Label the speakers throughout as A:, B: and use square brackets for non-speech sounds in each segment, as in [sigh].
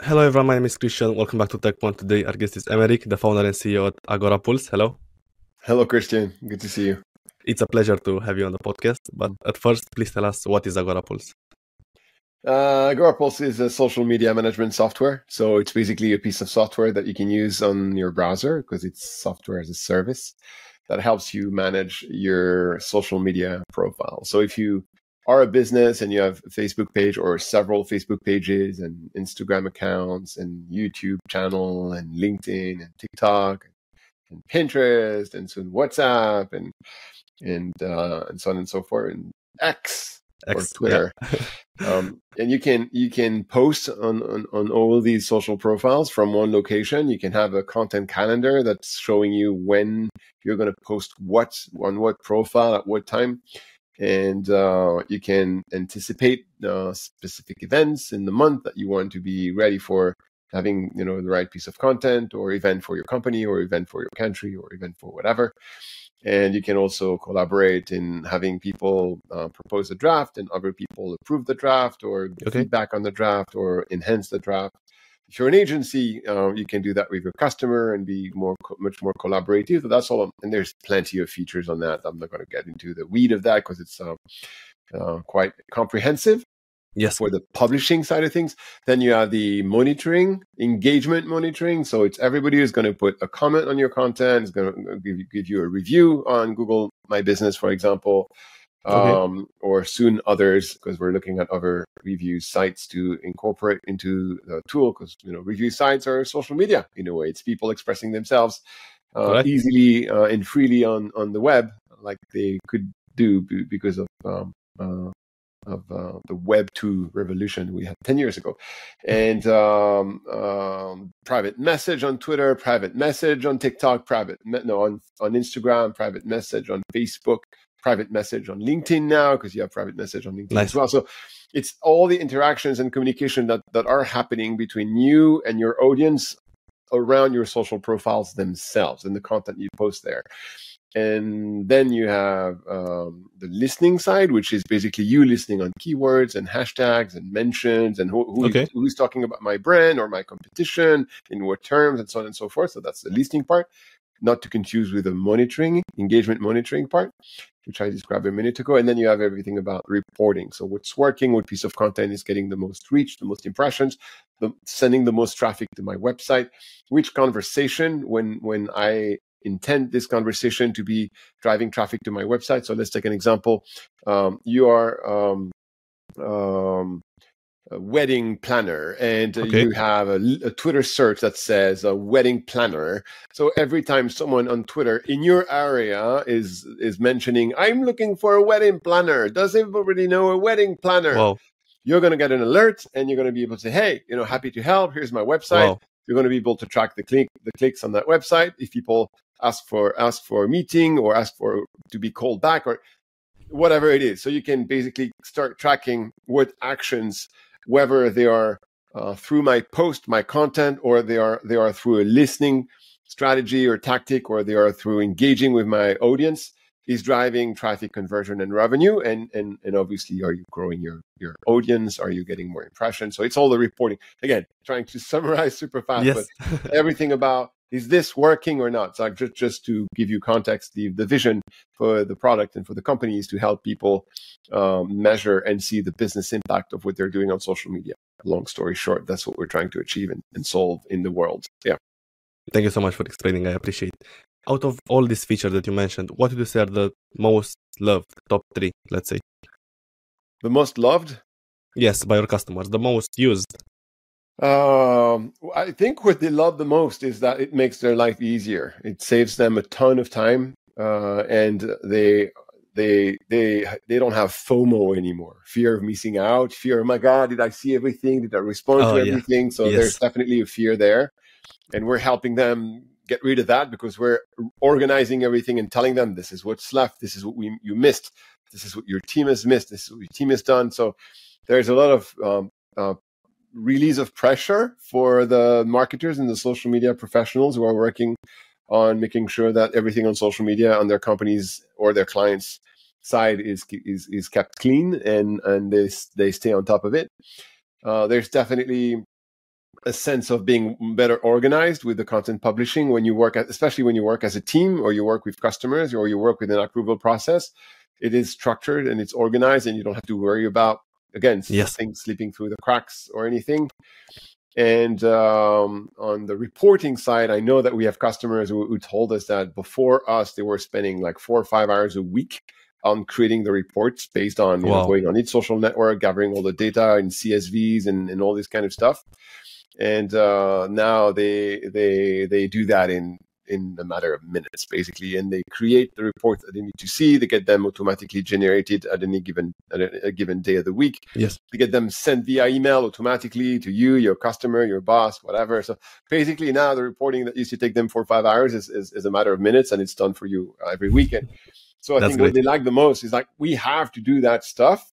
A: Hello everyone, my name is Christian. Welcome back to Tekpon. Today our guest is Emeric, the founder and CEO at Agorapulse. Hello.
B: Hello Christian, good to see you.
A: It's a pleasure to have you on the podcast. But at first, please tell us what is Agorapulse?
B: Uh, Agorapulse is a social media management software. So it's basically a piece of software that you can use on your browser because it's software as a service that helps you manage your social media profile. So if you are a business and you have a Facebook page or several Facebook pages and Instagram accounts and YouTube channel and LinkedIn and TikTok and Pinterest and soon WhatsApp and and uh, and so on and so forth and X, X or Twitter. Yeah. [laughs] um, and you can you can post on, on on all these social profiles from one location. You can have a content calendar that's showing you when you're going to post what on what profile at what time and uh, you can anticipate uh, specific events in the month that you want to be ready for having you know the right piece of content or event for your company or event for your country or event for whatever and you can also collaborate in having people uh, propose a draft and other people approve the draft or okay. feedback on the draft or enhance the draft if you're an agency, uh, you can do that with your customer and be more, much more collaborative. But that's all. And there's plenty of features on that. I'm not going to get into the weed of that because it's uh, uh, quite comprehensive.
A: Yes.
B: For the publishing side of things, then you have the monitoring, engagement monitoring. So it's everybody who's going to put a comment on your content, is going to give you, give you a review on Google My Business, for example um, or soon others because we're looking at other review sites to incorporate into the tool because you know review sites are social media in a way. It's people expressing themselves uh, easily uh, and freely on on the web like they could do because of um, uh, of uh, the Web 2 revolution we had 10 years ago. And um, um, private message on Twitter, private message on TikTok, private, me- no, on, on Instagram, private message on Facebook, private message on LinkedIn now because you have private message on LinkedIn nice. as well. So it's all the interactions and communication that, that are happening between you and your audience around your social profiles themselves and the content you post there. And then you have um, the listening side, which is basically you listening on keywords and hashtags and mentions and who, who okay. who's talking about my brand or my competition in what terms and so on and so forth. So that's the listening part not to confuse with the monitoring, engagement monitoring part, which I described a minute ago. And then you have everything about reporting. So what's working, what piece of content is getting the most reach, the most impressions, the, sending the most traffic to my website, which conversation when when I intend this conversation to be driving traffic to my website. So let's take an example. Um, you are um, um, wedding planner and okay. you have a, a, Twitter search that says a wedding planner. So every time someone on Twitter in your area is is mentioning, "I'm looking for a wedding planner," does everybody know a wedding planner? Well, you're going to get an alert, and you're going to be able to say, "Hey, you know, happy to help. Here's my website." You're going to be able to track the click the clicks on that website. If people ask for ask for a meeting or ask for to be called back or whatever it is, so you can basically start tracking what actions whether they are uh, through my post, my content, or they are they are through a listening strategy or tactic, or they are through engaging with my audience, is driving traffic conversion and revenue. And and and obviously, are you growing your your audience? Are you getting more impressions? So it's all the reporting. Again, trying to [laughs] summarize super fast, yes. but everything about is this working or not? So just, just to give you context, the, the vision for the product and for the company is to help people um, measure and see the business impact of what they're doing on social media. Long story short, that's what we're trying to achieve and, and solve in the world. Yeah.
A: Thank you so much for explaining. I appreciate. Out of all these features that you mentioned, what would you say are the most loved top three? Let's say
B: the most loved.
A: Yes, by your customers, the most used.
B: Um, I think what they love the most is that it makes their life easier. It saves them a ton of time, uh, and they they they they don't have FOMO anymore. Fear of missing out. Fear, oh my God, did I see everything? Did I respond oh, to everything? Yeah. So yes. there's definitely a fear there, and we're helping them get rid of that because we're organizing everything and telling them this is what's left. This is what we you missed. This is what your team has missed. This is what your team has done. So there's a lot of um, uh, release of pressure for the marketers and the social media professionals who are working on making sure that everything on social media on their companies or their clients side is is, is kept clean and and they they stay on top of it. Uh, there's definitely a sense of being better organized with the content publishing when you work at, especially when you work as a team or you work with customers or you work with an approval process. It is structured and it's organized, and you don't have to worry about again
A: Yes.
B: things slipping through the cracks or anything. And um, on the reporting side, I know that we have customers who, who told us that before us, they were spending like four or five hours a week on creating the reports based on you know, going on each social network, gathering all the data in CSVs and, and all this kind of stuff. And uh, now they they they do that in in a matter of minutes, basically, and they create the reports that they need to see. They get them automatically generated at any given at a, given day of the week
A: Yes.
B: to get them sent via email automatically to you, your customer, your boss, whatever. So basically, now the reporting that used to take them four or five hours is, is, is a matter of minutes and it's done for you uh, every weekend. So I
A: That's
B: think what
A: great.
B: they like the most is like, we have to do that stuff.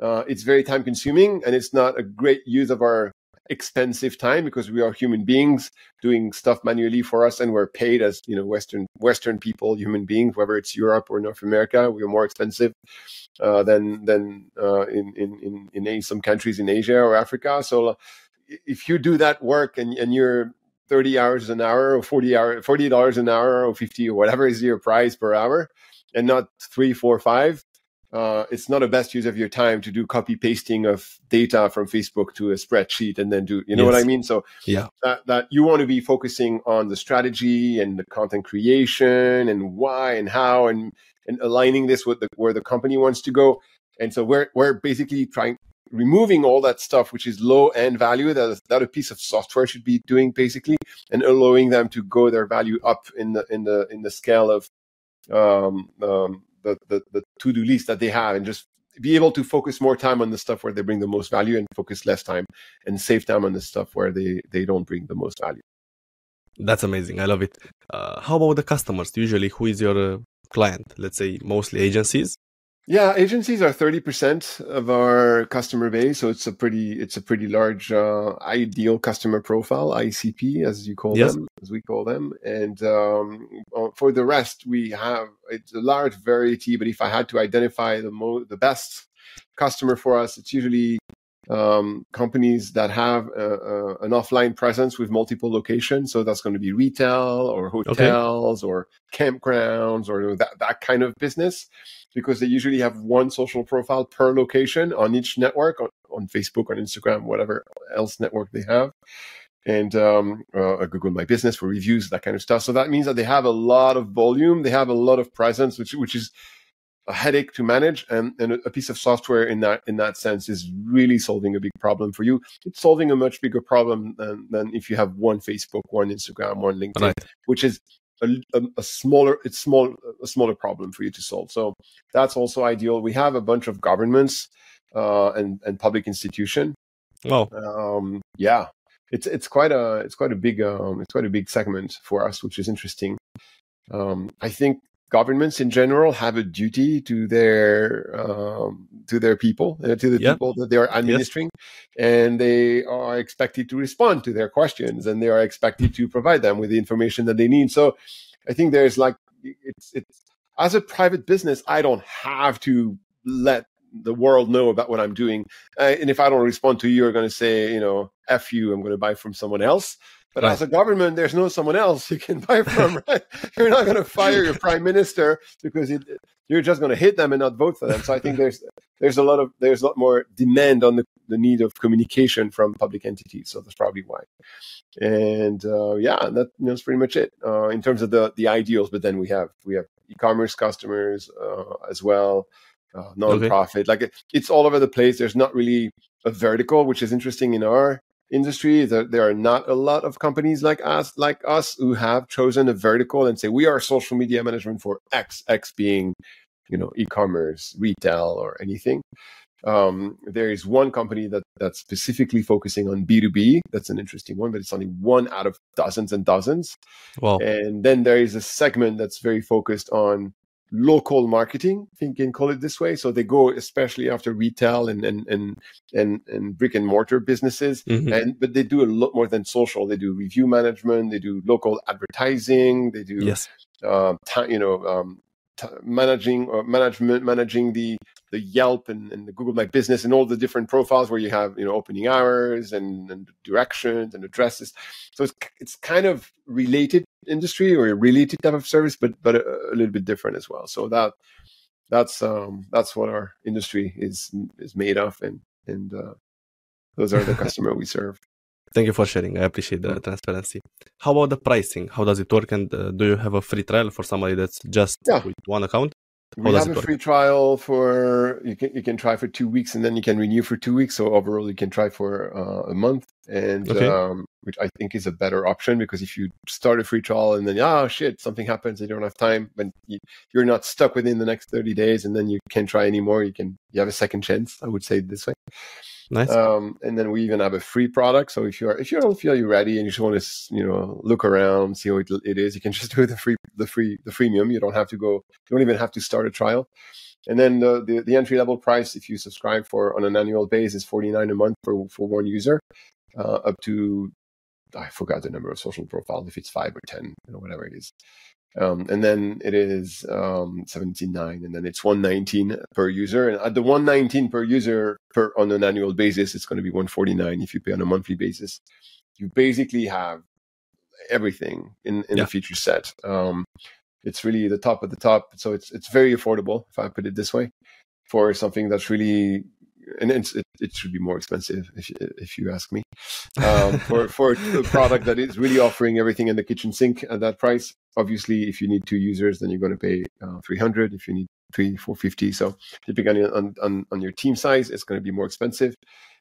B: Uh, it's very time consuming and it's not a great use of our expensive time because we are human beings doing stuff manually for us and we're paid as you know western western people human beings whether it's europe or north america we are more expensive uh, than than uh, in, in in in some countries in Asia or Africa. So uh, if you do that work and, and you're 30 hours an hour or 40 hour 40 dollars an hour or 50 or whatever is your price per hour and not three four five uh, it's not a best use of your time to do copy pasting of data from Facebook to a spreadsheet and then do you know what I mean? So
A: Yeah.
B: that, that you want to be focusing on the strategy and the content creation and why and how and and aligning this with the, where the company wants to go. And so we're we're basically trying removing all that stuff which is low end value that that a piece of software should be doing basically and allowing them to go their value up in the in the in the scale of um, um the, the the to-do list that they have and just be able to focus more time on the stuff where they bring the most value and focus less time and save time on the stuff where they they don't bring the most value
A: That's amazing. I love it. Uh, how about the customers? Usually, who is your uh, client? Let's say mostly agencies.
B: Yeah, agencies are thirty percent of our customer base, so it's a pretty it's a pretty large uh, ideal customer profile (ICP) as you call
A: Yes.
B: them, as we call them. And um, uh, for the rest, we have it's a large variety. But if I had to identify the mo- the best customer for us, it's usually um, companies that have uh, uh, an offline presence with multiple locations. So that's going to be retail or hotels or campgrounds or that that kind of business because they usually have one social profile per location on each network on, on Facebook, on Instagram, whatever else network they have, and um, uh, Google My Business for reviews, that kind of stuff. So that means that they have a lot of volume, they have a lot of presence, which which is a headache to manage, and, and a piece of software in that in that sense is really solving a big problem for you. It's solving a much bigger problem than, than if you have one Facebook, one Instagram, one LinkedIn
A: Right.
B: which is a, a, a smaller it's small a smaller problem for you to solve so that's also ideal we have a bunch of governments uh, and and public institution
A: Wow.
B: um, yeah it's it's quite a it's quite a big um, it's quite a big segment for us which is interesting um, i think governments in general have a duty to their um, to their people uh, to the
A: Yeah.
B: people that they are administering and they are expected to respond to their questions and they are expected to provide them with the information that they need. So i think there's like it's it's as a private business i don't have to let the world know about what i'm doing. Uh, and if i don't respond to you you're going to say you know f you i'm going to buy from someone else but
A: Right.
B: as a government there's no someone else you can [laughs] buy from [laughs] right? You're not going to fire your prime minister because it, you're just going to hit them and not vote for them. So i think there's there's a lot of there's a lot more demand on the, the need of communication from public entities. So that's probably why. And uh, yeah that, that's pretty much it uh, in terms of the the ideals. But then we have we have e-commerce customers uh, as well uh, non-profit. Like it, it's all over the place. There's not really a vertical which is interesting in our industry that there are not a lot of companies like us like us who have chosen a vertical and say we are social media management for x x being you know e-commerce retail or anything. Um, there is one company that that's specifically focusing on b2b that's an interesting one but it's only one out of dozens and dozens.
A: Wow.
B: and then there is a segment that's very focused on local marketing, if you can call it this way. So they go especially after retail and and and and, and brick and mortar businesses.
A: Mhm.
B: And but they do a lot more than social. They do review management. They do local advertising. They do
A: Yes.
B: uh, ti- you know um, t- managing or management managing the the Yelp and, and the Google My Business and all the different profiles where you have you know opening hours and, and directions and addresses. So it's it's kind of related industry or a related type of service, but but a, a little bit different as well. So that that's um that's what our industry is is made of, and and uh, those are the [laughs] customer we serve.
A: Thank you for sharing. I appreciate the transparency. How about the pricing? How does it work? And uh, do you have a free trial for somebody that's just
B: yeah.
A: with one account?
B: We have a work? free trial for you can you can try for two weeks and then you can renew for two weeks. So overall, you can try for uh, a month, and okay. um, which I think is a better option because if you start a free trial and then oh shit something happens, you don't have time, but you, you're not stuck within the next thirty days, and then you can't try anymore. You can you have a second chance. I would say this way.
A: Nice.
B: Um, and then we even have a free product. So if you're if you don't feel you're ready and you just want to you know look around, see how it, it is, you can [laughs] just do the free the free the freemium. You don't have to go. You don't even have to start a trial. And then the, the, the entry level price, if you subscribe for on an annual basis, forty nine a month for for one user, uh, up to I forgot the number of social profiles, if it's five or ten, you know, whatever it is. Um, and then it is um, 79 and then it's 119 per user. And at the 119 per user per on an annual basis it's going to be 149 if you pay on a monthly basis. You basically have everything in, in yeah. the feature set. Um, it's really the top of the top so it's it's very affordable if i put it this way for something that's really and it, it should be more expensive if you, if you ask me um, for for a product that is really offering everything in the kitchen sink at that price. Obviously if you need two users then you're going to pay uh, 300 if you need three 450 so depending on, on, on your team size it's going to be more expensive.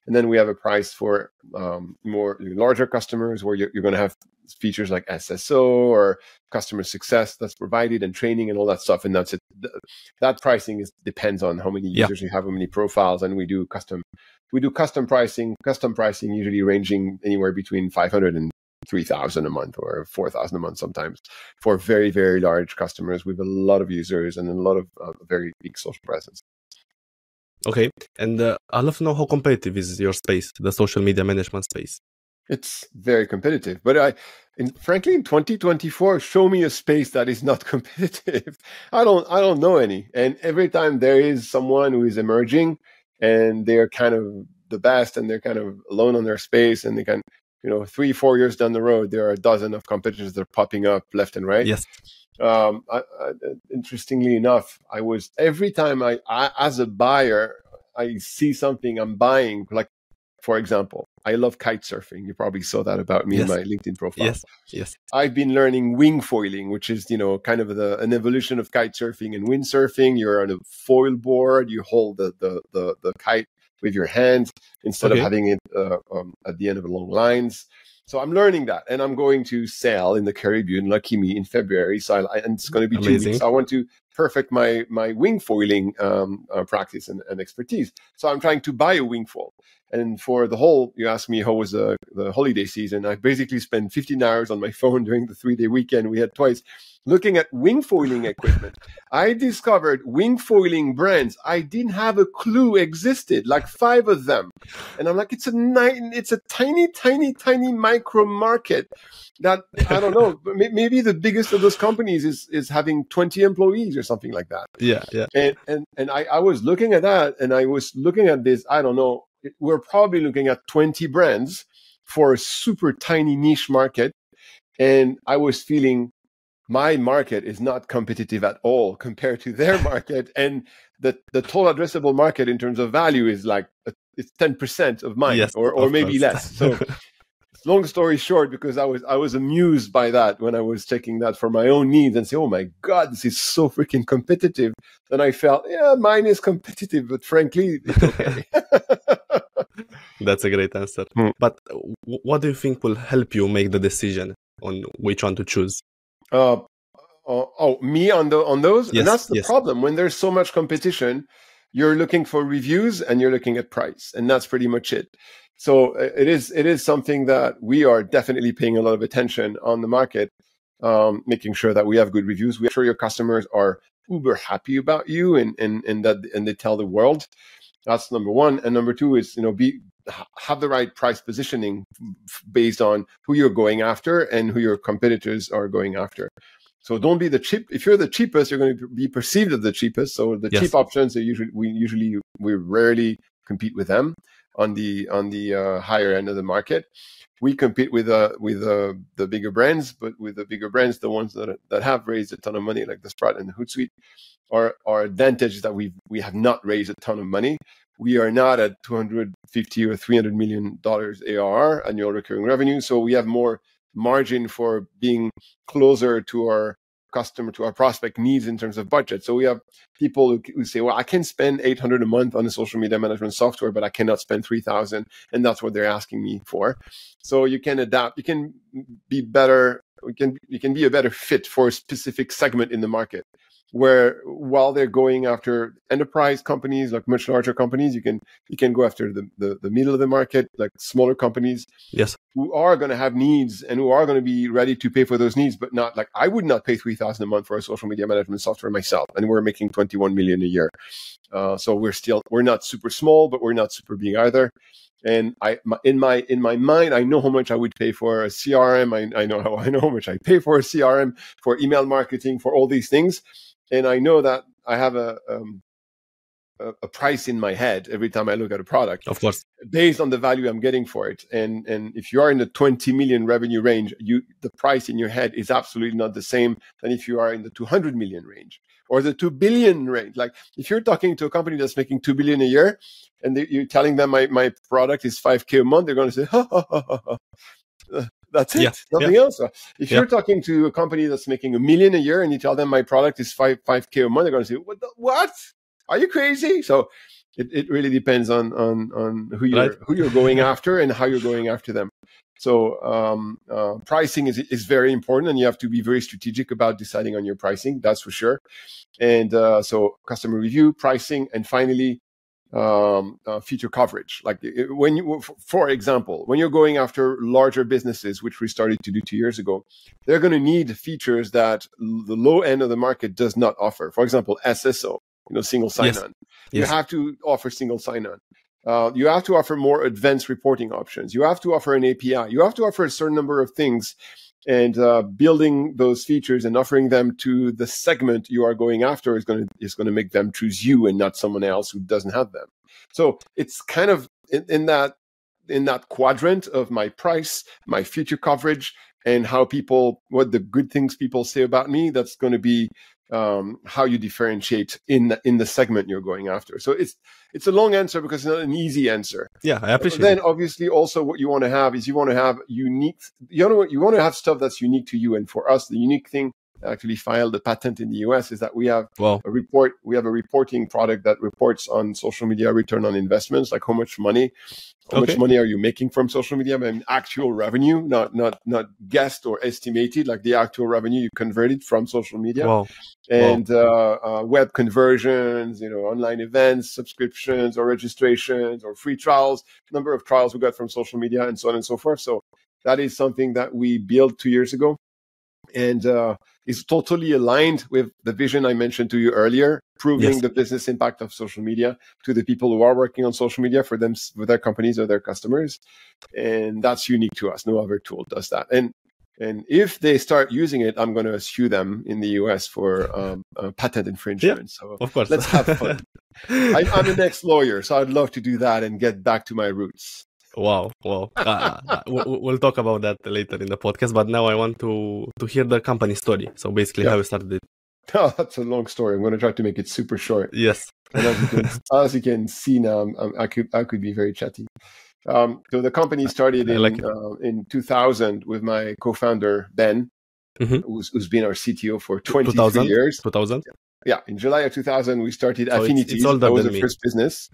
B: And then we have a price for um, more larger customers where you're, you're going to have features like sso or customer success that's provided and training and all that stuff and that's it. That pricing is depends on how many users yeah. you have how many profiles and we do custom we do custom pricing custom pricing usually ranging anywhere between 500 and 3000 a month or 4000 a month sometimes for very very large customers. With a lot of users and a lot of uh, very big social presence.
A: Okay and uh, i'd love to know how competitive is your space the social media management space
B: it's very competitive but i in, frankly in 2024 show me a space that is not [laughs] competitive i don't i don't know any and every time there is someone who is emerging and they're kind of the best and they're kind of alone on their space and they can you know, three, four years down the road, there are a dozen of competitors that are popping up left and right.
A: Yes.
B: Um, I, I, interestingly enough, I was every time I, I, as a buyer, I see something I'm buying, like for example, I love kite surfing. You probably saw that about me yes. in my LinkedIn profile.
A: Yes, yes.
B: I've been learning wing foiling, which is you know kind of the, an evolution of kite surfing and windsurfing. You're on a foil board. You hold the the the, the kite with your hands instead okay. of having it uh, um, at the end of long lines. So I'm learning that, and I'm going to sail in the Caribbean, lucky me, in February. So I, and it's going to be Amazing. two weeks. I want to perfect my my wing foiling um, uh, practice and, and, expertise. So I'm trying to buy a wing foil. And for the whole, you asked me how was the, the holiday season. I basically spent 15 hours on my [laughs] phone during the three day weekend we had twice looking at wing foiling equipment. I discovered wing foiling brands I didn't have a clue existed, like five of them. And I'm like, it's a ni- it's a tiny, tiny, tiny micro market that I don't know. [laughs] maybe the biggest of those companies is is having 20 employees or something like that.
A: Yeah, yeah.
B: And and and I, I was looking at that and I was looking at this, I don't know, we're probably looking at 20 brands for a super tiny niche market. And I was feeling my market is not competitive at all compared to their [laughs] market. And the, the total addressable market in terms of value is like, a, it's 10% of mine yes, or, or maybe course. less. So [laughs] long story short, because I was, I was amused by that when I was checking that for my own needs and say, Oh my God, this is so freaking competitive. Then I felt, yeah, mine is competitive, but frankly, it's okay. [laughs] [laughs]
A: That's a great answer. Hmm. But what do you think will help you make the decision on which one to choose?
B: Uh, oh, oh, me on the on those, yes, and that's the yes. problem. When there's so much competition, you're looking for reviews and you're looking at price, and that's pretty much it. So uh, it is it is something that we are definitely paying a lot of attention on the market, um, making sure that we have good reviews. We are sure your customers are uber happy about you, and and and that and they tell the world. That's number one, and number two is you know be have the right price positioning based on who you're going after and who your competitors are going after. So don't be the cheap. If you're the cheapest, you're going to be perceived as the cheapest. So the
A: Yes.
B: cheap options are usually we usually we rarely compete with them on the on the uh, higher end of the market. We compete with uh with uh, the bigger brands, but with the bigger brands, the ones that that have raised a ton of money, like the Sprout and the Hootsuite, our our advantage is that we we have not raised a ton of money. We are not at 250 or 300 million dollars ARR annual recurring revenue, so we have more margin for being closer to our customer to our prospect needs in terms of budget. So we have people who, who say, "Well, I can spend 800 a month on a social media management software, but I cannot spend 3,000," and that's what they're asking me for. So you can adapt. You can be better. We can you can be a better fit for a specific segment in the market. Where while they're going after enterprise companies, like much larger companies, you can you can go after the, the, the middle of the market, like smaller companies
A: Yes.
B: who are going to have needs and who are going to be ready to pay for those needs, but not like I would not pay three thousand a month for a social media management software myself, and we're making twenty one million a year. Uh, so we're still we're not super small, but we're not super big either. And I my, in my in my mind, I know how much I would pay for a CRM. I, I know how [laughs] I know how much I pay for a CRM for email marketing for all these things, and I know that I have a um, a, a price in my head every time I look at a product
A: Of course.
B: based on the value I'm getting for it. And and if you are in the 20 million revenue range, you the price in your head is absolutely not the same than if you are in the 200 million range or the 2 billion range. Like if you're talking to a company that's making 2 billion a year and they, you're telling them my, my product is 5k a month, they're going to say, [laughs] ha, ha, ha, ha, ha. That's it.
A: Yeah,
B: Nothing else. If
A: Yeah.
B: you're talking to a company that's making a million a year and you tell them my product is five five k a month, they're going to say, "What? The, what? Are you crazy?" So it, it really depends on on on who you're
A: Right.
B: who you're going after and how you're going after them. So um, uh, pricing is is very important, and you have to be very strategic about deciding on your pricing. That's for sure. And uh, so customer review, pricing, and finally um, uh, feature coverage. Like when you, for example, when you're going after larger businesses, which we started to do two years ago, they're going to need features that the low end of the market does not offer. For example, SSO, you know, single sign-on. Yes. You
A: Yes.
B: have to offer single sign-on. Uh, you have to offer more advanced reporting options. You have to offer an API. You have to offer a certain number of things, and uh, building those features and offering them to the segment you are going after is going to is going to make them choose you and not someone else who doesn't have them. So it's kind of in, in that in that quadrant of my price, my future coverage, and how people what the good things people say about me. That's going to be um, how you differentiate in the, in the segment you're going after. So it's it's a long answer because it's not an easy answer.
A: Yeah, I appreciate
B: then
A: it.
B: obviously also what you want to have is you want to have unique you know you want to have stuff that's unique to you and for us the unique thing actually filed a patent in the US is that we have
A: Wow.
B: a report we have a reporting product that reports on social media return on investments like how much money how
A: Okay.
B: much money are you making from social media I mean, actual revenue not not not guessed or estimated like the actual revenue you converted from social media
A: Wow.
B: and uh, uh, web conversions, you know, online events, subscriptions or registrations or free trials, number of trials we got from social media and so on and so forth. So that is something that we built two years ago and uh, is totally aligned with the vision I mentioned to you earlier, proving
A: Yes.
B: the business impact of social media to the people who are working on social media for them, for their companies or their customers. And that's unique to us. No other tool does that. And and if they start using it, I'm going to sue them in the US for um, uh, patent infringement. So
A: Of course.
B: let's have fun. [laughs] I, I'm an ex lawyer, so I'd love to do that and get back to my roots.
A: Wow, wow. [laughs] Uh, uh, we- we'll talk about that later in the podcast, but now I want to to hear the company story. So basically,
B: Yeah.
A: how you started it. [laughs]
B: Oh, that's a long story. I'm going to try to make it super short.
A: Yes.
B: And as you can, [laughs] as you can see now, I'm, I could I could be very chatty. Um, so the company started in
A: like
B: uh, in 2000 with my co-founder Ben,
A: Mhm.
B: who's, who's been our CTO for 20
A: 2000?
B: years.
A: 2000.
B: Yeah, in July of 2000, we started
A: So it's-
B: Affinities.
A: it's older
B: that was the first business.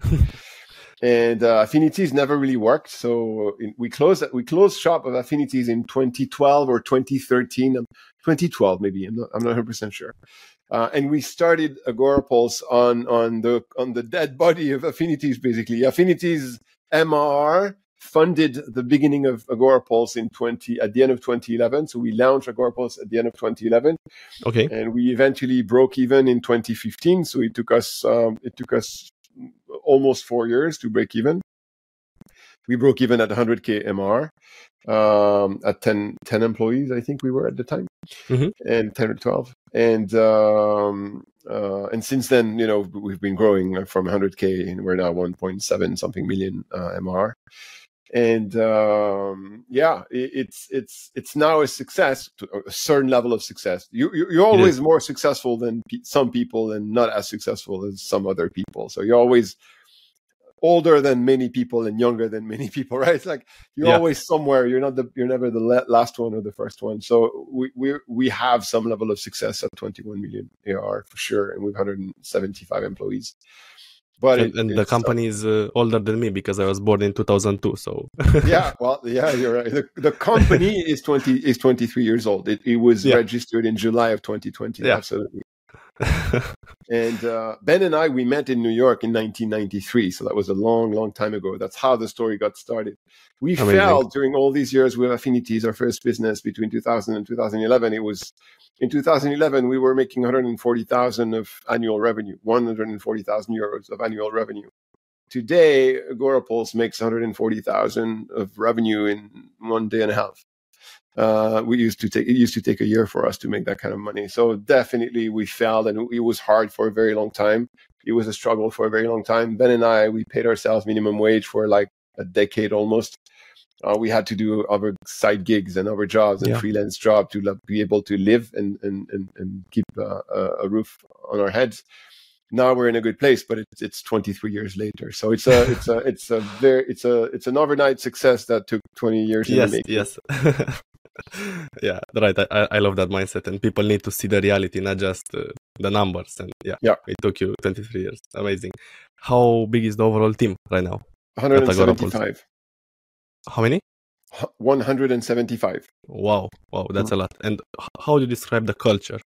B: And uh, Affinities never really worked. So in, we closed we closed shop of Affinities in 2012 or 2013. Um, 2012 maybe. I'm not I'm not 100 percent sure. Uh, and we started Agorapulse on on the on the dead body of Affinities. Basically, Affinities MR funded the beginning of Agorapulse in 20 at the end of 2011. So we launched Agorapulse at the end of 2011
A: Okay.
B: and we eventually broke even in 2015. So it took us um, it took us almost four years to break even. we broke even at 100k MR um, at 10, 10 employees, I think we were at the time,
A: Mhm.
B: and 10 or 12. And um, uh, and since then, you know, we've been growing from 100k, and we're now 1.7 something million uh, MR. And um, yeah, it, it's it's it's now a success, a certain level of success. You, you you're always more successful than pe- some people, and not as successful as some other people. So you're always older than many people and younger than many [laughs] people, right? It's like you're
A: Yeah.
B: always somewhere. You're not the you're never the last one or the first one. So we we we have some level of success at 21 million AR for sure, and we've 175 employees. But
A: and,
B: it-
A: and the company is uh, older than me because I was born in 2002. So [laughs]
B: yeah, well, yeah, you're right. The, the company [laughs] is 20 is 23 years old. It, it was
A: Yeah.
B: registered in July of 2020.
A: Yeah.
B: Absolutely. [laughs] And uh, Ben and I, we met in New York in 1993. So that was a long, long time ago. That's how the story got started. We
A: Amazing.
B: failed during all these years with Affinities, our first business between 2000 and 2011. It was in 2011, we were making 140,000 of annual revenue, 140,000 euros of annual revenue. Today, Agorapulse makes 140,000 of revenue in one day and a half. Uh, we used to take it used to take a year for us to make that kind of money. So definitely we failed, and it was hard for a very long time. It was a struggle for a very long time. Ben and I, we paid ourselves minimum wage for like a decade almost. Uh, we had to do other side gigs and other jobs and
A: Yeah.
B: freelance job to like, be able to live and and and, and keep uh, a, roof on our heads. Now we're in a good place, but it's it's 23 years later. So it's a it's a it's a [laughs] very it's a it's an overnight success that took 20 years.
A: yes, yes. [laughs] [laughs] yeah, right. I, I- love that mindset, and people need to see the reality, not just uh, the numbers. And yeah,
B: Yeah.
A: it took you 23 years. Amazing. How big is the overall team right now?
B: 175.
A: How many?
B: 175.
A: Wow, wow, that's
B: Mm.
A: a lot. And how do you describe the culture?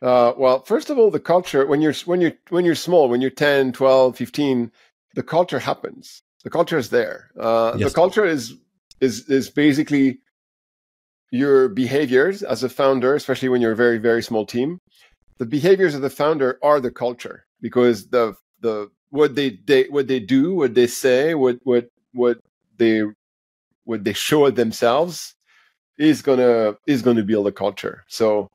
B: Uh, well, first of all, the culture when you're when you're when you're small, when you're 10, 12, 15, the culture happens. The culture is there. Uh,
A: Yes.
B: The culture is is is basically your behaviors as a founder, especially when you're a very very small team. The behaviors of the founder are the culture because the the what they, they what they do, what they say, what what what they what they show themselves is gonna is gonna build a culture. So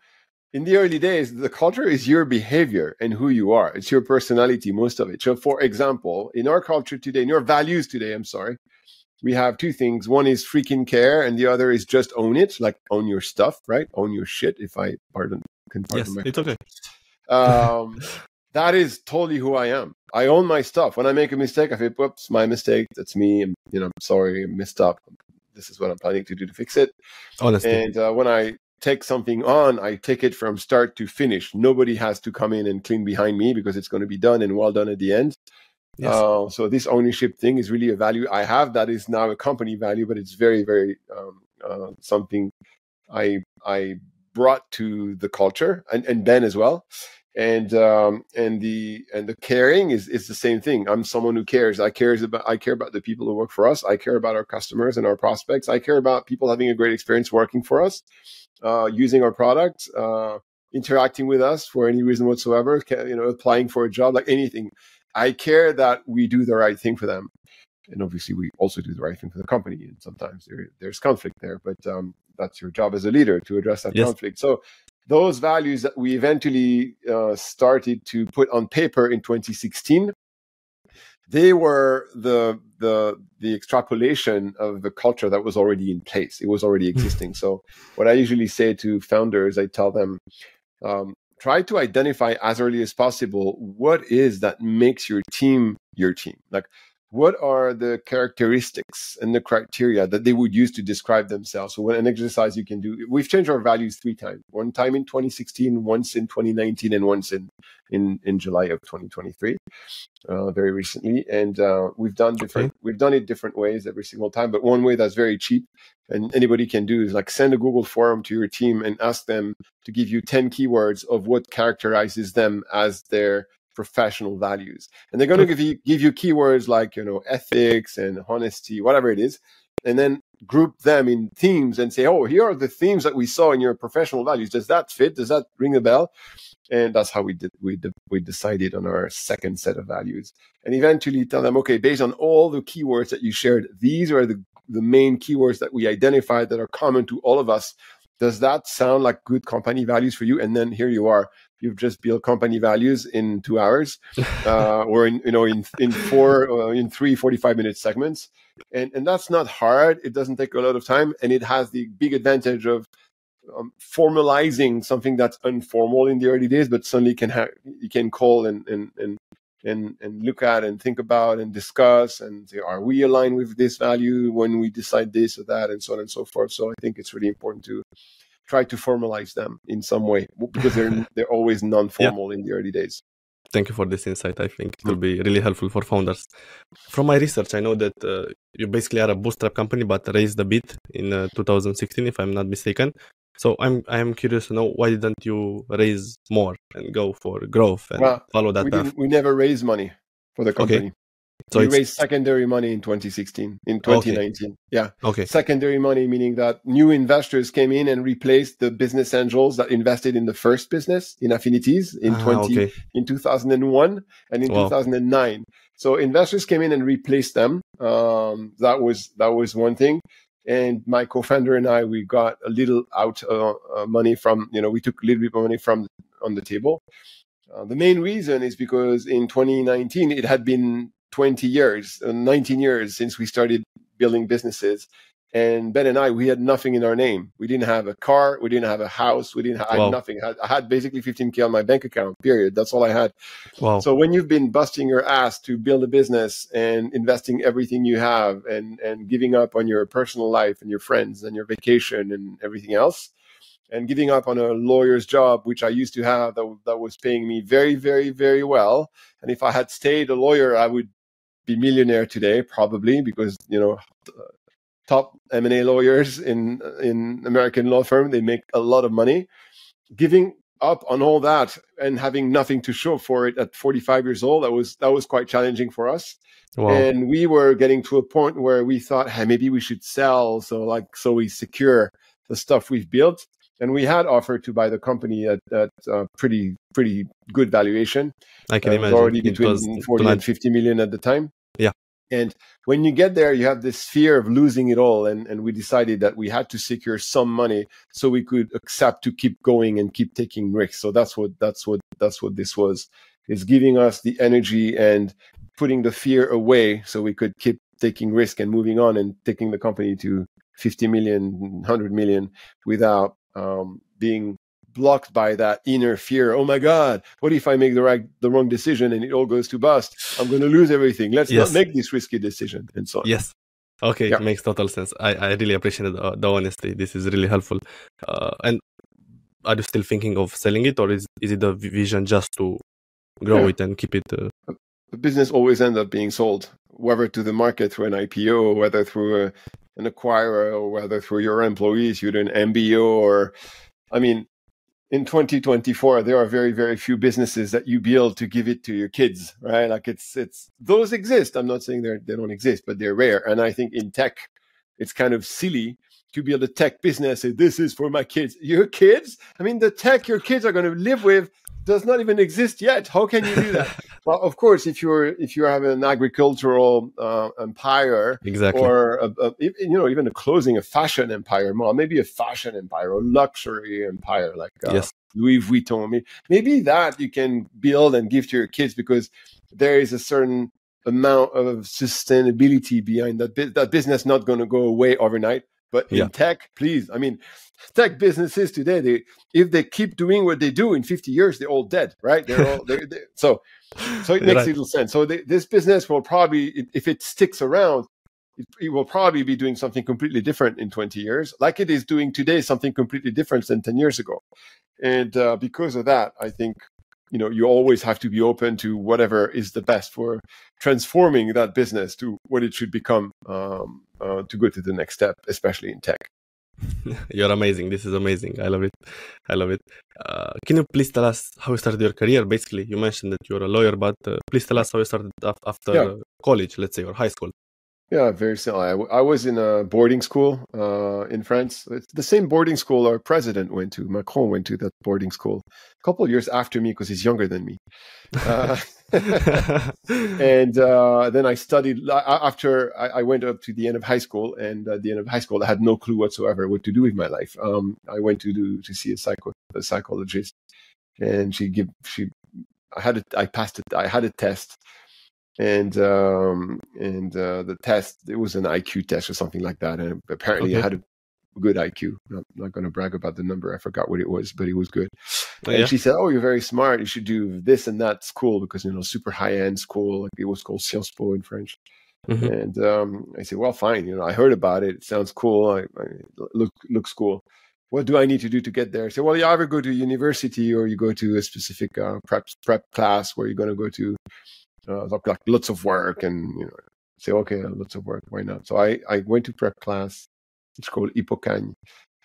B: in the early days, the culture is your behavior and who you are. It's your personality, most of it. So, for example, in our culture today, in your values today, I'm sorry, we have two things. One is freaking care, and the other is just own it, like own your stuff, right? Own your shit. If I pardon, can pardon
A: Yes,
B: my
A: it's okay.
B: um, [laughs] that is totally who I am. I own my stuff. When I make a mistake, I say, "Whoops, my mistake. That's me. I'm, you know, I'm sorry, I messed up. This is what I'm planning to do to fix it."
A: Honestly,
B: And uh, when I take something on, I take it from start to finish. Nobody has to come in and clean behind me because it's going to be done and well done at the end.
A: Yes.
B: Uh, so this ownership thing is really a value I have. That is now a company value, but it's very, very um, uh, something I I brought to the culture and, and Ben as well. And um, and the and the caring is is the same thing. I'm someone who cares. I cares about I care about the people who work for us. I care about our customers and our prospects. I care about people having a great experience working for us, uh, using our product, uh, interacting with us for any reason whatsoever. You know, applying for a job, like anything. I care that we do the right thing for them. And obviously, we also do the right thing for the company. And sometimes there, there's conflict there, but um, that's your job as a leader to address that
A: Yes.
B: conflict. So, those values that we eventually uh, started to put on paper in 2016, they were the the the extrapolation of the culture that was already in place. It was already existing. so, what I usually say to founders, I tell them, um, try to identify as early as possible what is that makes your team your team. Like, what are the characteristics and the criteria that they would use to describe themselves? So, when an exercise you can do, we've changed our values three times. One time in 2016, once in 2019, and once in in, in July of 2023, uh, very recently. And uh, we've done different. We've done it different ways every single time. But one way that's very cheap and anybody can do is like send a Google form to your team and ask them to give you 10 keywords of what characterizes them as their professional values. And they're going to give you give you keywords like, you know, ethics and honesty, whatever it is. And then group them in themes and say, oh, here are the themes that we saw in your professional values. Does that fit? Does that ring a bell? And that's how we did we we decided on our second set of values. And eventually tell them, okay, based on all the keywords that you shared, these are the the main keywords that we identified that are common to all of us. Does that sound like good company values for you? And then here you are. You've just built company values in two hours, [laughs] uh, or in you know in in four uh, in three 45 minute segments, and and that's not hard. It doesn't take a lot of time, and it has the big advantage of um, formalizing something that's informal in the early days, but suddenly can have you can call and and and and and look at and think about and discuss and say, are we aligned with this value when we decide this or that, and so on and so forth. So I think it's really important to try to formalize them in some way because they're [laughs] they're always non-formal yeah. in the early days.
A: Thank you for this insight. I think it will be really helpful for founders. From my research, I know that uh, you basically are a bootstrap company, but raised a bit in uh, 2016, if I'm not mistaken. So I'm I'm curious to know why didn't you raise more and go for growth and well, follow that
B: we
A: path?
B: We never raised money for the company. Okay. So we raised secondary money in 2016, in 2019. Okay. Yeah.
A: Okay.
B: Secondary money meaning that new investors came in and replaced the business angels that invested in the first business in affinities in ah, 20 okay. in 2001 and in wow. 2009. So investors came in and replaced them. Um, that was that was one thing and my co-founder and I, we got a little out uh, uh, money from, you know, we took a little bit of money from on the table. Uh, the main reason is because in 2019 it had been 20 years, uh, 19 years since we started building businesses, and Ben and I, we had nothing in our name. We didn't have a car. We didn't have a house. We didn't have wow. nothing. I had, I had, basically 15K on my bank account, period. That's all I had. Wow. So when you've been busting your ass to build a business and investing everything you have and, and giving up on your personal life and your friends and your vacation and everything else, and giving up on a lawyer's job, which I used to have that, that was paying me very, very, very well. And if I had stayed a lawyer, I would be millionaire today, probably because, you know, top M&A lawyers in in American law firm. They make a lot of money. Giving up on all that and having nothing to show for it at 45 years old, that was that was quite challenging for us. Wow. And we were getting to a point where we thought, hey, maybe we should sell. So like so we secure the stuff we've built. And we had offered to buy the company at, at a pretty pretty good valuation.
A: I can uh, imagine.
B: Already between 40 and 50 million at the time.
A: Yeah.
B: And when you get there, you have this fear of losing it all. And, and we decided that we had to secure some money so we could accept to keep going and keep taking risks. So that's what, that's what, that's what this was, is giving us the energy and putting the fear away so we could keep taking risk and moving on and taking the company to 50 million, 100 million without um, being blocked by that inner fear. Oh my God, what if I make the right, the wrong decision and it all goes to bust? I'm going to lose everything. Let's yes. not make this risky decision and so on.
A: Yes. Okay, yeah. it makes total sense. I, I really appreciate the, the honesty. This is really helpful. Uh, and are you still thinking of selling it, or is is it a vision just to grow yeah. it and keep it? Uh...
B: The business always ends up being sold, whether to the market through an IPO, whether through a, an acquirer, or whether through your employees, you do an MBO, or I mean, in 2024 there are very very few businesses that you build to give it to your kids right? Like it's it's those exist. I'm not saying they they don't exist but they're rare. And i think in tech it's kind of silly to build a tech business say this is for my kids your kids i mean the tech your kids are going to live with does not even exist yet. How can you do that? [laughs] well, of course, if you're if you have an agricultural uh, empire,
A: exactly,
B: or a, a, you know even a closing a fashion empire, maybe a fashion empire or luxury empire like uh, yes. Louis Vuitton. Maybe that you can build and give to your kids because there is a certain amount of sustainability behind that. That business not going to go away overnight. But in yeah. tech, please, I mean, tech businesses today, they if they keep doing what they do in 50 years, they're all dead, right? They're all they're, they're, [laughs] so so it makes right. little sense. So they, this business will probably, if it sticks around, it, it, will probably be doing something completely different in 20 years, like it is doing today, something completely different than 10 years ago. And uh, because of that, I think you know you always have to be open to whatever is the best for transforming that business to what it should become um, uh, to go to the next step, especially in tech. [laughs]
A: You're amazing. This is amazing. I love it. I love it. Uh, can you please tell us how you started your career? Basically, you mentioned that you're a lawyer, but uh, please tell us how you started after yeah. college, let's say, or high school.
B: Yeah, very similar. I, was in a boarding school uh, in France. It's the same boarding school our president went to. Macron went to that boarding school a couple of years after me because he's younger than me. Uh, [laughs] and uh, then I studied after I, I, went up to the end of high school. And at the end of high school, I had no clue whatsoever what to do with my life. Um, I went to do to see a, psycho, a psychologist, and she give she I had a, I passed it. I had a test and um, and uh, the test it was an IQ test or something like that, and apparently okay. I had a good IQ. I'm not going to brag about the number. I forgot what it was, but it was good. Oh, and she said, "Oh, you're very smart. You should do this and that school because you know super high end school. Like it was called Sciences Po in French." Mm-hmm. And um, I said, "Well, fine. You know, I heard about it. It sounds cool. I, I look looks cool." What do I need to do to get there? I said, well, you either go to university or you go to a specific uh, prep prep class where you're going to go to uh, like lots of work and you know say okay lots of work why not so i i went to prep class it's called Hypokhâgne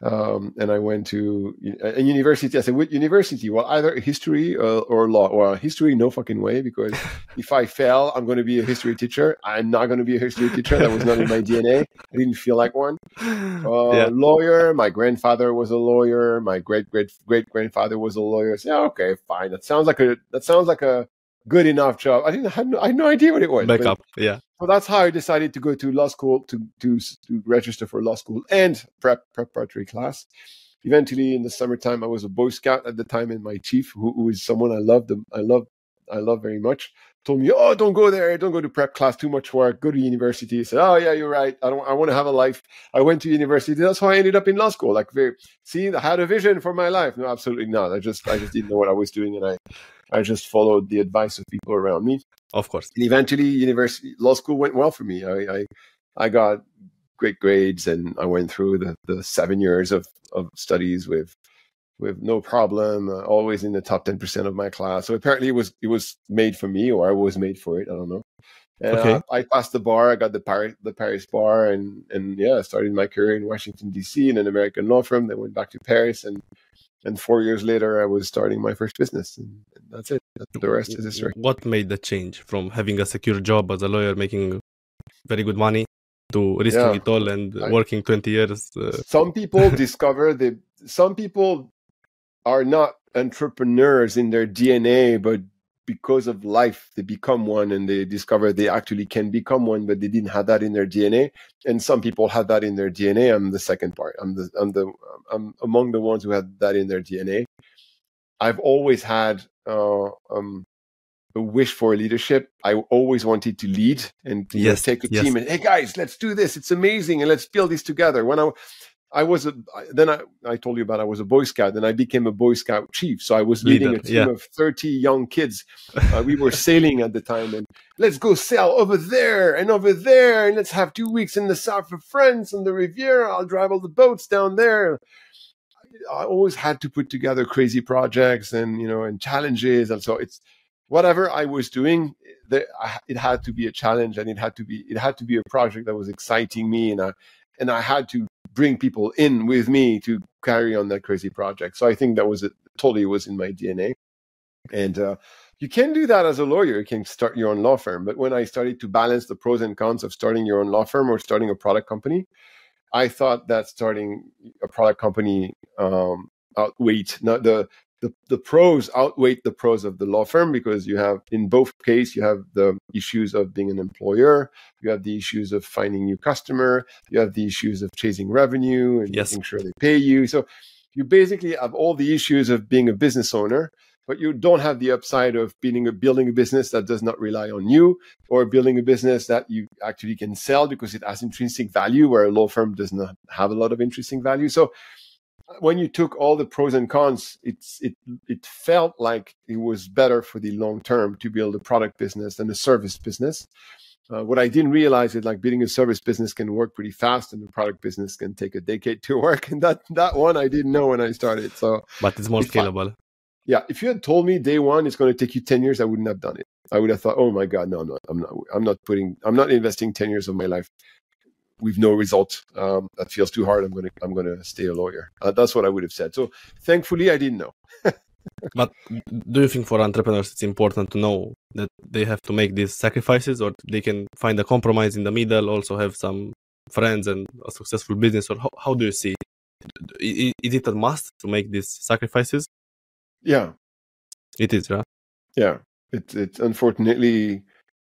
B: um, and I went to a university. I said, "What university?" Well, either history or, uh, or law. Well, history, no fucking way, because [laughs] if I fail, I'm going to be a history teacher. I'm not going to be a history teacher. That was not in my DNA. I didn't feel like one. Uh, yeah. Lawyer. My grandfather was a lawyer. My great great great grandfather was a lawyer. So, yeah, okay, fine. That sounds like a that sounds like a good enough job. I didn't I had no, I had no idea what it was.
A: Backup, yeah.
B: So that's how I decided to go to law school to to to register for law school and prep preparatory class. Eventually, in the summertime, I was a Boy Scout at the time, and my chief, who, who is someone I love, them I love, I love very much, told me, "Oh, don't go there. Don't go to prep class. Too much work. Go to university." I said, "Oh yeah, you're right. I don't. I want to have a life." I went to university. That's how I ended up in law school. Like, very, see, I had a vision for my life. No, absolutely not. I just, I just didn't know what I was doing, and I, I just followed the advice of people around me.
A: Of course.
B: And eventually, university law school went well for me. I, I, I got great grades, and I went through the, the seven years of, of studies with with no problem. Uh, always in the top ten percent of my class. So apparently, it was it was made for me, or I was made for it. I don't know. And okay. uh, I passed the bar. I got the Paris the Paris bar, and and yeah, I started my career in Washington D.C. in an American law firm. Then went back to Paris and and four years later, I was starting my first business, and that's it. The rest is history.
A: What made the change from having a secure job as a lawyer, making very good money, to risking yeah. it all and I, working twenty years? Uh...
B: Some people [laughs] discover that some people are not entrepreneurs in their DNA, but because of life they become one and they discover they actually can become one but they didn't have that in their dna and some people have that in their dna i'm the second part. I'm the i'm the i'm among the ones who had that in their dna i've always had uh, um, a wish for leadership. I always wanted to lead and yes, know, take a yes. team and hey guys let's do this. It's amazing and let's build this together. When i I was a, then I, I told you about I was a Boy Scout, then I became a Boy Scout chief. So I was leading Leader, a team yeah. of 30 young kids. Uh, we were sailing at the time and let's go sail over there and over there and let's have two weeks in the south of France on the Riviera. I'll drive all the boats down there. I always had to put together crazy projects and, you know, and challenges. And so it's whatever I was doing, it had to be a challenge and it had to be, it had to be a project that was exciting me. And I, and I had to bring people in with me to carry on that crazy project. So I think that was it. Totally was in my DNA. And uh, you can do that as a lawyer. You can start your own law firm. But when I started to balance the pros and cons of starting your own law firm or starting a product company, I thought that starting a product company um, outweighed not the the, the pros outweigh the pros of the law firm because you have in both cases you have the issues of being an employer you have the issues of finding new customer you have the issues of chasing revenue and yes. making sure they pay you so you basically have all the issues of being a business owner but you don't have the upside of being a, building a business that does not rely on you or building a business that you actually can sell because it has intrinsic value where a law firm does not have a lot of intrinsic value so when you took all the pros and cons, it's it it felt like it was better for the long term to build a product business than a service business. Uh, what I didn't realize is like building a service business can work pretty fast, and the product business can take a decade to [laughs] work. And that that one I didn't know when I started. So,
A: but it's more scalable. I,
B: yeah, if you had told me day one it's going to take you ten years, I wouldn't have done it. I would have thought, oh my god, no, no, I'm not. I'm not putting. I'm not investing ten years of my life with no result. Um, that feels too hard. I'm gonna I'm gonna stay a lawyer. Uh, that's what I would have said. So thankfully, I didn't know. [laughs]
A: but do you think for entrepreneurs it's important to know that they have to make these sacrifices or they can find a compromise in the middle also have some friends and a successful business or how, how do you see it? is it a must to make these sacrifices
B: yeah
A: it is right
B: yeah it's it's unfortunately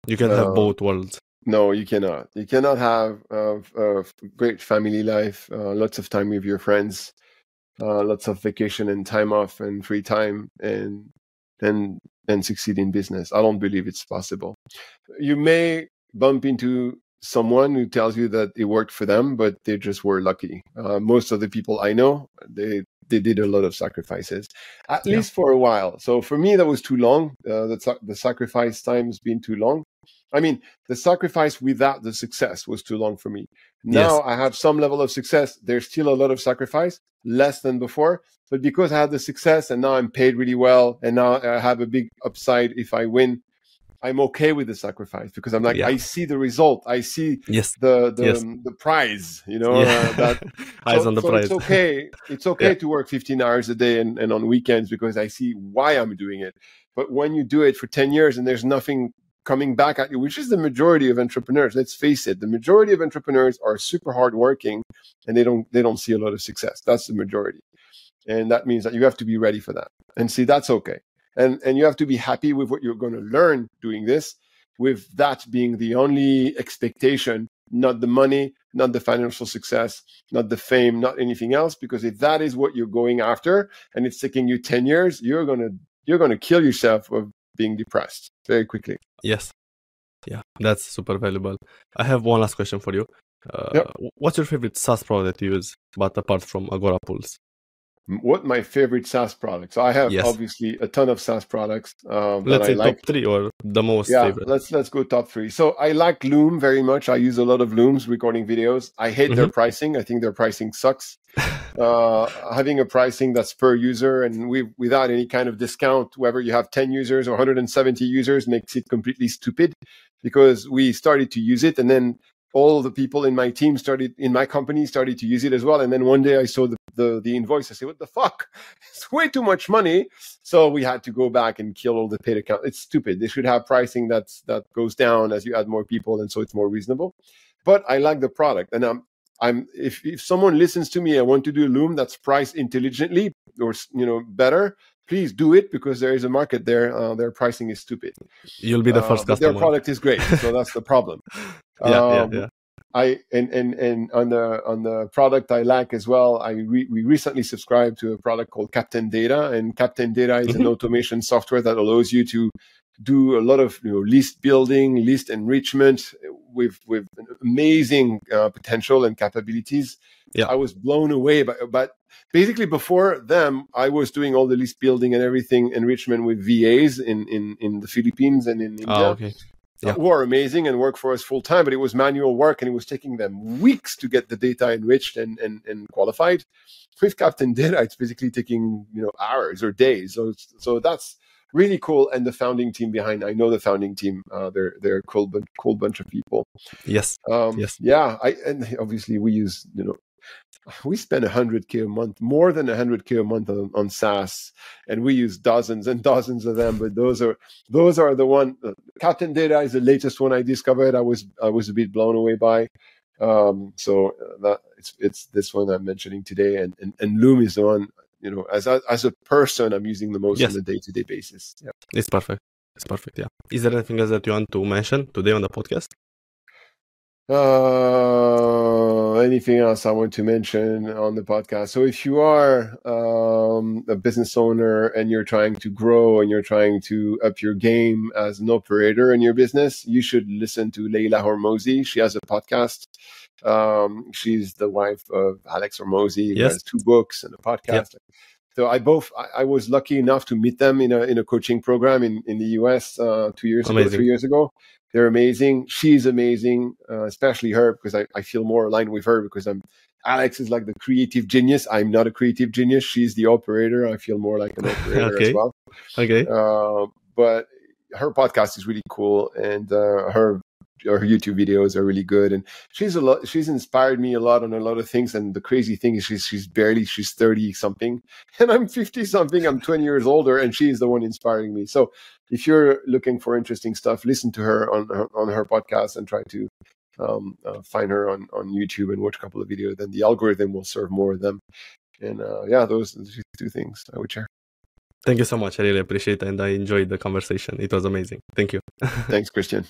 A: you can have uh, both worlds
B: no you cannot you cannot have a uh, great family life uh, lots of time with your friends uh, lots of vacation and time off and free time and and and succeed in business. I don't believe it's possible. You may bump into someone who tells you that it worked for them, but they just were lucky. Uh, most of the people I know, they they did a lot of sacrifices, at yeah. least for a while. So for me, that was too long. Uh, the the sacrifice time's been too long. I mean, the sacrifice without the success was too long for me. Now yes. I have some level of success. There's still a lot of sacrifice, less than before. But because I had the success and now I'm paid really well and now I have a big upside if I win, I'm okay with the sacrifice because I'm like, yeah. I see the result. I see
A: yes.
B: the the,
A: yes.
B: the prize, you know, yeah. uh, that, [laughs]
A: eyes
B: so,
A: on the
B: so
A: prize.
B: It's okay. [laughs] It's okay yeah. to work 15 hours a day and, and on weekends because I see why I'm doing it. But when you do it for 10 years and there's nothing coming back at you, which is the majority of entrepreneurs. Let's face it, the majority of entrepreneurs are super hardworking and they don't they don't see a lot of success. That's the majority. And that means that you have to be ready for that. And see, that's okay. And and you have to be happy with what you're going to learn doing this, with that being the only expectation, not the money, not the financial success, not the fame, not anything else. Because if that is what you're going after and it's taking you 10 years, you're gonna you're gonna kill yourself of being depressed very quickly.
A: Yes. Yeah, that's super valuable. I have one last question for you. Uh, yep. What's your favorite SaaS product you use, but apart from Agorapulse?
B: What my favorite SaaS products? I have yes. obviously a ton of SaaS products. Um,
A: let's say
B: I like.
A: top three or the most
B: yeah,
A: favorite.
B: let's let's go top three. So I like Loom very much. I use a lot of Looms recording videos. I hate mm-hmm. their pricing. I think their pricing sucks. [laughs] uh, having a pricing that's per user and we, without any kind of discount, whether you have 10 users or 170 users, makes it completely stupid because we started to use it and then all the people in my team started in my company started to use it as well. And then one day I saw the, the, the invoice. I said, what the fuck? [laughs] It's way too much money. So we had to go back and kill all the paid account. It's stupid. They should have pricing that's that goes down as you add more people, and so it's more reasonable. But I like the product, and I'm I'm if if someone listens to me, I want to do loom that's priced intelligently or you know better. Please do it because there is a market there. Uh, their pricing is stupid.
A: You'll be the first uh, customer.
B: Their product is great, so that's the problem. [laughs]
A: yeah, um, yeah, yeah.
B: I and, and and on the on the product I like as well. I re, we recently subscribed to a product called Captain Data, and Captain Data is mm-hmm. an automation software that allows you to do a lot of you know, list building, list enrichment with with amazing uh, potential and capabilities.
A: Yeah.
B: I was blown away by but basically before them I was doing all the list building and everything enrichment with VAs in in in the Philippines and in India.
A: Oh, okay.
B: Yeah. Who are amazing and work for us full time, but it was manual work and it was taking them weeks to get the data enriched and, and, and qualified. With Captain Data, it's basically taking you know hours or days. So so that's really cool. And the founding team behind, I know the founding team. Uh, they're they're a cool, bunch, cool bunch of people.
A: Yes.
B: Um,
A: yes.
B: Yeah. I and obviously we use you know we spend 100k a month more than 100k a month on, on SaaS and we use dozens and dozens of them but those are those are the one uh, captain data is the latest one i discovered i was i was a bit blown away by um, so uh, that it's it's this one i'm mentioning today and and, and loom is the one you know, as a, as a person, I'm using the most yes. on a day to day basis. Yeah,
A: it's perfect. It's perfect. Yeah. Is there anything else that you want to mention today on the podcast?
B: Uh, anything else I want to mention on the podcast? So, if you are um, a business owner and you're trying to grow and you're trying to up your game as an operator in your business, you should listen to Leila Hormozi. She has a podcast um, she's the wife of Alex Hormozi, who yes. has two books and a podcast. Yep. So I both I, I, was lucky enough to meet them in a in a coaching program in in the US uh, two years amazing. ago, three years ago. They're amazing. She's amazing, uh, especially her because I, I feel more aligned with her because I'm Alex is like the creative genius. I'm not a creative genius. She's the operator. I feel more like an [laughs] operator
A: okay.
B: as well.
A: Okay.
B: Uh, but her podcast is really cool, and uh, her her YouTube videos are really good, and she's a lot. She's inspired me a lot on a lot of things. And the crazy thing is, she's she's barely she's thirty something, [laughs] and I'm fifty something. I'm twenty years older, and she's the one inspiring me. So if you're looking for interesting stuff, listen to her on on her podcast and try to um, uh, find her on on YouTube and watch a couple of videos. Then the algorithm will serve more of them. And uh, yeah, those are the two things I would share.
A: Thank you so much. I really appreciate it and I enjoyed the conversation. It was amazing. Thank you.
B: Thanks, Christian.